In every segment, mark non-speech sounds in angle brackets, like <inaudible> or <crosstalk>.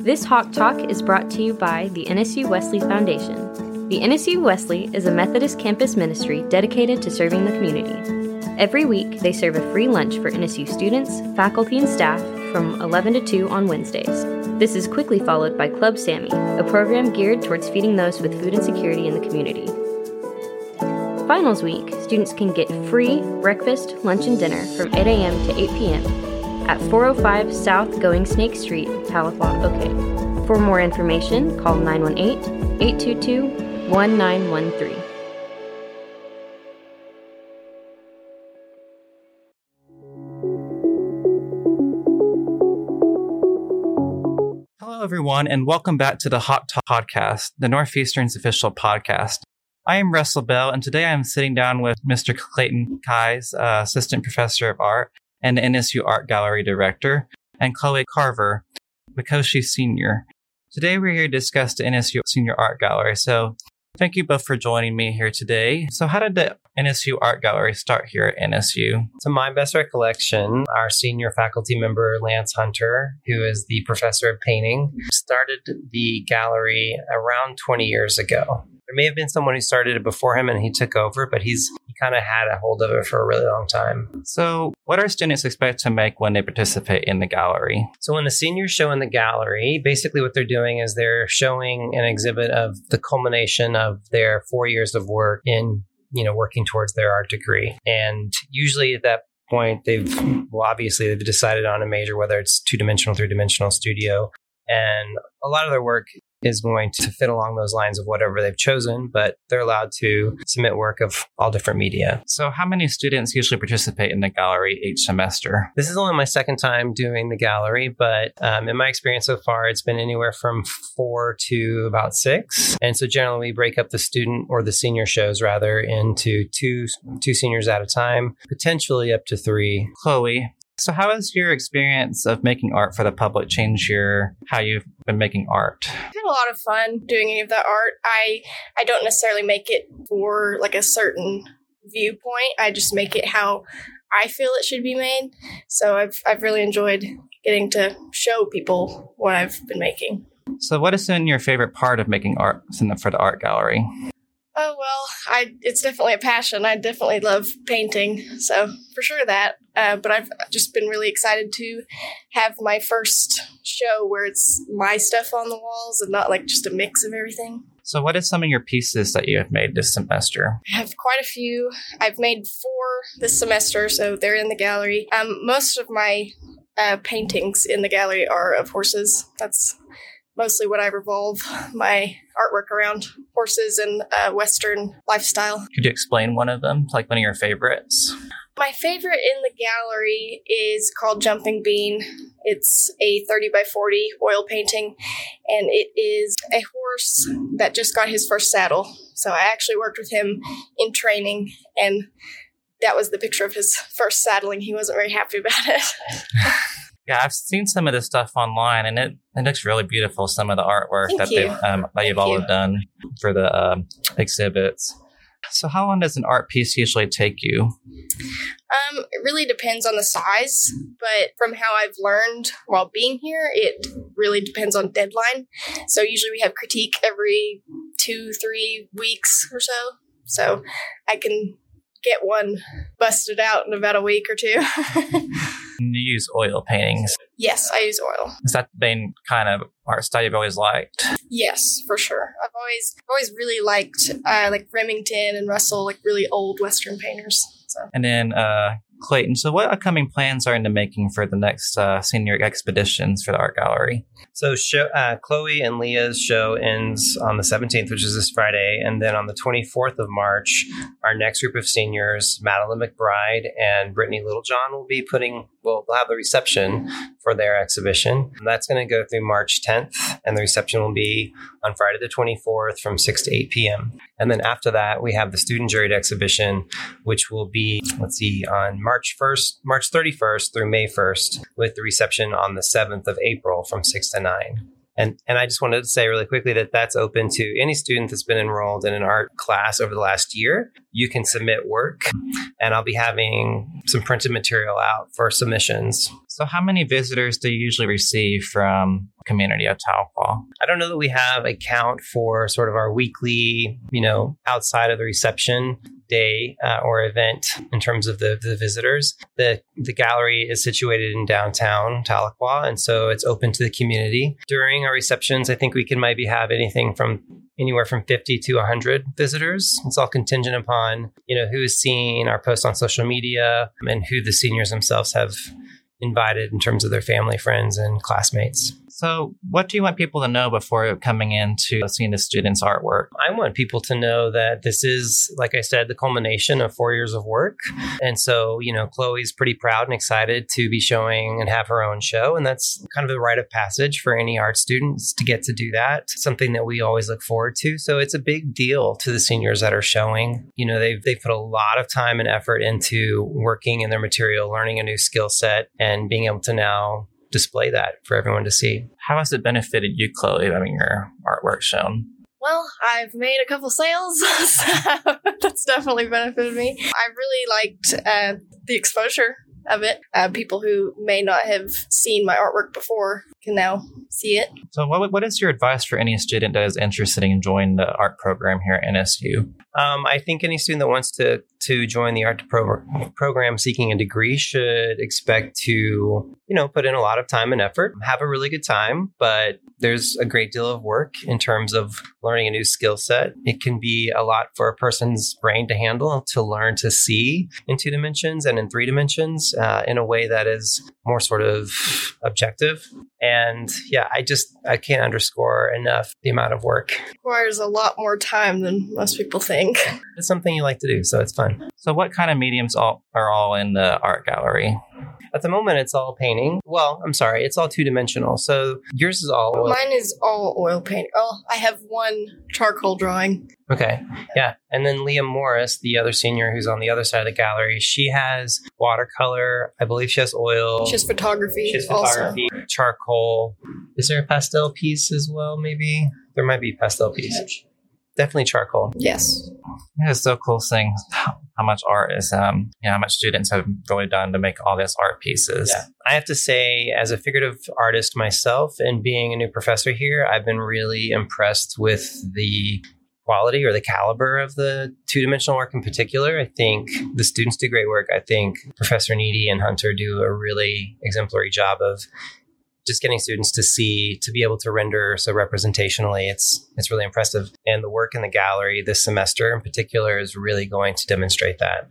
This Hawk Talk is brought to you by the NSU Wesley Foundation. The NSU Wesley is a Methodist campus ministry dedicated to serving the community. Every week, they serve a free lunch for NSU students, faculty, and staff from 11 to 2 on Wednesdays. This is quickly followed by Club Sammy, a program geared towards feeding those with food insecurity in the community. Finals week, students can get free breakfast, lunch, and dinner from 8 a.m. to 8 p.m at 405 South Going Snake Street, Tahlequah, OK. For more information, call 918 822 1913. Hello, everyone, and welcome back to the Hawk Talk podcast, the Northeastern's official podcast. I am Russell Bell, and today I'm sitting down with Mr. Clayton Keyes, uh, Assistant Professor of Art and NSU Art Gallery Director, and Chloe Carver, she's Senior. Today we're here to discuss the NSU Senior Art Gallery. So thank you both for joining me here today. So how did the NSU Art Gallery start here at NSU? To my best recollection, our senior faculty member, Lance Hunter, who is the professor of painting, started the gallery around 20 years ago. There may have been someone who started it before him and he took over, but he's he kind of had a hold of it for a really long time. So, what are students expected to make when they participate in the gallery? So, when the seniors show in the gallery, basically what they're doing is they're showing an exhibit of the culmination of their four years of work in you know working towards their art degree and usually at that point they've well obviously they've decided on a major whether it's two-dimensional three-dimensional studio and a lot of their work is going to fit along those lines of whatever they've chosen, but they're allowed to submit work of all different media. So, how many students usually participate in the gallery each semester? This is only my second time doing the gallery, but um, in my experience so far, it's been anywhere from four to about six. And so, generally, we break up the student or the senior shows rather into two two seniors at a time, potentially up to three. Chloe, so, how has your experience of making art for the public changed your how you've been making art? I had a lot of fun doing any of that art. I I don't necessarily make it for like a certain viewpoint. I just make it how I feel it should be made. So I've I've really enjoyed getting to show people what I've been making. So, what has been your favorite part of making art for the art gallery? Oh well, I it's definitely a passion. I definitely love painting, so for sure that. Uh, but I've just been really excited to have my first show where it's my stuff on the walls and not like just a mix of everything. So, what is some of your pieces that you have made this semester? I have quite a few. I've made four this semester, so they're in the gallery. Um, most of my uh, paintings in the gallery are of horses. That's mostly what I revolve <laughs> my artwork around horses and uh, Western lifestyle. Could you explain one of them, like one of your favorites? My favorite in the gallery is called Jumping Bean. It's a 30 by 40 oil painting, and it is a horse that just got his first saddle. So I actually worked with him in training, and that was the picture of his first saddling. He wasn't very happy about it. <laughs> Yeah, I've seen some of this stuff online, and it, it looks really beautiful. Some of the artwork Thank that you. they've um, that you've all you. done for the um, exhibits. So, how long does an art piece usually take you? Um, it really depends on the size, but from how I've learned while being here, it really depends on deadline. So usually we have critique every two, three weeks or so. So I can get one busted out in about a week or two. <laughs> <laughs> You use oil paintings. yes, I use oil. Is that the main kind of art style you've always liked? Yes, for sure. I've always always really liked uh, like Remington and Russell, like really old Western painters. So And then uh, Clayton. So, what upcoming plans are in the making for the next uh, senior expeditions for the art gallery? So, show, uh, Chloe and Leah's show ends on the 17th, which is this Friday. And then on the 24th of March, our next group of seniors, Madeline McBride and Brittany Littlejohn, will be putting, well, they'll have the reception for their exhibition. And that's going to go through March 10th. And the reception will be on Friday the 24th from 6 to 8 p.m. And then after that, we have the student juried exhibition, which will be, let's see, on March 1st, March 31st through May 1st, with the reception on the 7th of April from 6 to 9. And, and I just wanted to say really quickly that that's open to any student that's been enrolled in an art class over the last year. You can submit work, and I'll be having some printed material out for submissions. So, how many visitors do you usually receive from community of Tahlequah? I don't know that we have a count for sort of our weekly, you know, outside of the reception day uh, or event in terms of the, the visitors. The the gallery is situated in downtown Tahlequah, and so it's open to the community. During our receptions, I think we can maybe have anything from anywhere from 50 to 100 visitors. It's all contingent upon, you know, who is seeing our posts on social media and who the seniors themselves have invited in terms of their family, friends, and classmates. So, what do you want people to know before coming into seeing the students' artwork? I want people to know that this is, like I said, the culmination of four years of work. And so, you know, Chloe's pretty proud and excited to be showing and have her own show. And that's kind of the rite of passage for any art students to get to do that, something that we always look forward to. So, it's a big deal to the seniors that are showing. You know, they've, they've put a lot of time and effort into working in their material, learning a new skill set, and being able to now display that for everyone to see. How has it benefited you, Chloe, having your artwork shown? Well, I've made a couple sales, <laughs> so that's definitely benefited me. I really liked uh, the exposure of it. Uh, people who may not have seen my artwork before can now see it. So, what, what is your advice for any student that is interested in joining the art program here at NSU? Um, I think any student that wants to to join the art pro- program seeking a degree should expect to you know put in a lot of time and effort, have a really good time, but there's a great deal of work in terms of learning a new skill set. It can be a lot for a person's brain to handle to learn to see in two dimensions and in three dimensions uh, in a way that is more sort of objective. And yeah, I just I can't underscore enough the amount of work. It requires a lot more time than most people think. It's something you like to do, so it's fun. So, what kind of mediums all, are all in the art gallery? At the moment, it's all painting. Well, I'm sorry, it's all two dimensional. So yours is all oil. Mine is all oil paint. Oh, I have one charcoal drawing. Okay. Yeah. And then Leah Morris, the other senior who's on the other side of the gallery, she has watercolor. I believe she has oil. She has photography. She has photography, also. charcoal. Is there a pastel piece as well, maybe? There might be pastel piece. Definitely charcoal. Yes. It's so cool seeing how much art is, um, you know, how much students have really done to make all these art pieces. Yeah. I have to say, as a figurative artist myself and being a new professor here, I've been really impressed with the quality or the caliber of the two dimensional work in particular. I think the students do great work. I think Professor Needy and Hunter do a really exemplary job of just getting students to see to be able to render so representationally it's it's really impressive. And the work in the gallery this semester in particular is really going to demonstrate that.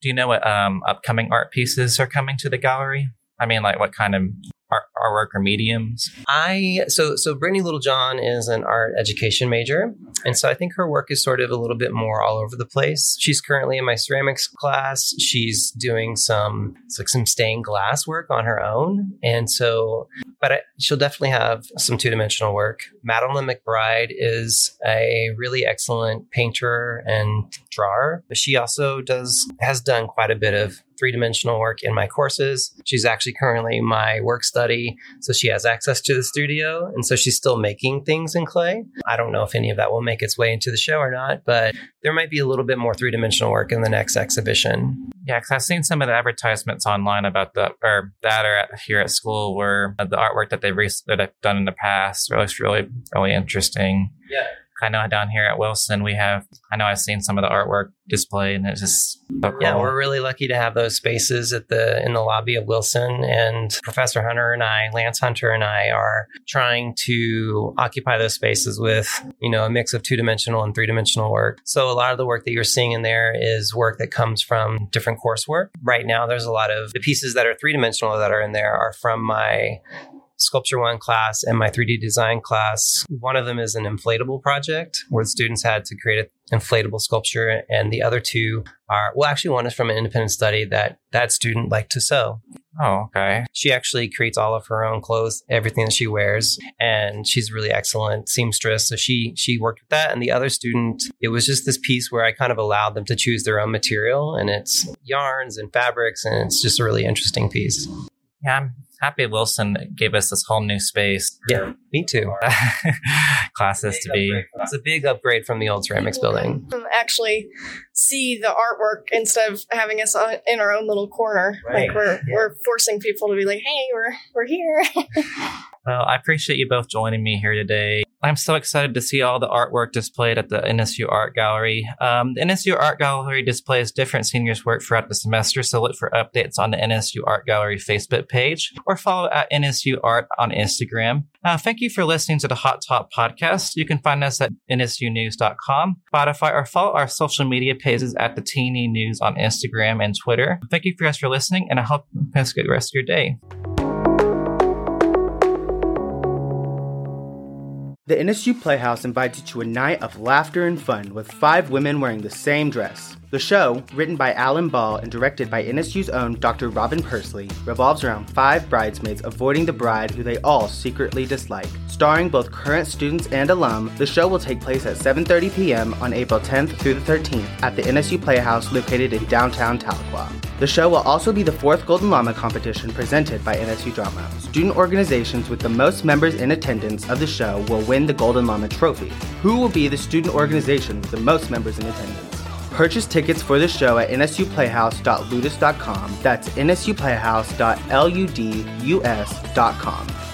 Do you know what um, upcoming art pieces are coming to the gallery? I mean like what kind of art, artwork or mediums? I so so Brittany Littlejohn is an art education major, and so I think her work is sort of a little bit more all over the place. She's currently in my ceramics class. She's doing some like some stained glass work on her own, and so but I, she'll definitely have some two dimensional work. Madeline McBride is a really excellent painter and drawer. but She also does has done quite a bit of three dimensional work in my courses. She's actually currently my work study, so she has access to the studio, and so she's still making things in clay. I don't know if any of that will make its way into the show or not, but there might be a little bit more three dimensional work in the next exhibition. Yeah, because I've seen some of the advertisements online about the or that are at, here at school where uh, the artwork that they've re- that I've done in the past looks really really interesting. I know down here at Wilson we have. I know I've seen some of the artwork displayed, and it's just so cool. yeah. We're really lucky to have those spaces at the in the lobby of Wilson, and Professor Hunter and I, Lance Hunter and I, are trying to occupy those spaces with you know a mix of two dimensional and three dimensional work. So a lot of the work that you're seeing in there is work that comes from different coursework. Right now, there's a lot of the pieces that are three dimensional that are in there are from my Sculpture One class and my 3D design class. One of them is an inflatable project where the students had to create an inflatable sculpture, and the other two are well, actually, one is from an independent study that that student liked to sew. Oh, okay. She actually creates all of her own clothes, everything that she wears, and she's really excellent seamstress. So she she worked with that. And the other student, it was just this piece where I kind of allowed them to choose their own material, and it's yarns and fabrics, and it's just a really interesting piece. Yeah, I'm happy Wilson gave us this whole new space. Yeah, me too. <laughs> classes to be. It's a big upgrade from the old ceramics building. Actually, see the artwork instead of having us in our own little corner. Right. Like we're Yeah. we're forcing people to be like, "Hey, we're we're here." <laughs> Well, I appreciate you both joining me here today. I'm so excited to see all the artwork displayed at the NSU Art Gallery. Um, the NSU Art Gallery displays different seniors' work throughout the semester, so look for updates on the NSU Art Gallery Facebook page or follow at NSU Art on Instagram. Uh, thank you for listening to the Hawk Talk podcast. You can find us at nsunews.com, Spotify, or follow our social media pages at the TNE News on Instagram and Twitter. Thank you guys for listening, and I hope you have a good rest of your day. The NSU Playhouse invites you to a night of laughter and fun with five women wearing the same dress. The show, written by Alan Ball and directed by NSU's own Dr. Robin Persley, revolves around five bridesmaids avoiding the bride who they all secretly dislike. Starring both current students and alum, the show will take place at 7:30 p.m. on April 10th through the 13th at the NSU Playhouse located in downtown Tahlequah. The show will also be the fourth Golden Llama competition presented by NSU Drama. Student organizations with the most members in attendance of the show will win the Golden Llama trophy. Who will be the student organization with the most members in attendance? Purchase tickets for the show at nsuplayhouse.ludus.com. That's nsuplayhouse.ludus.com.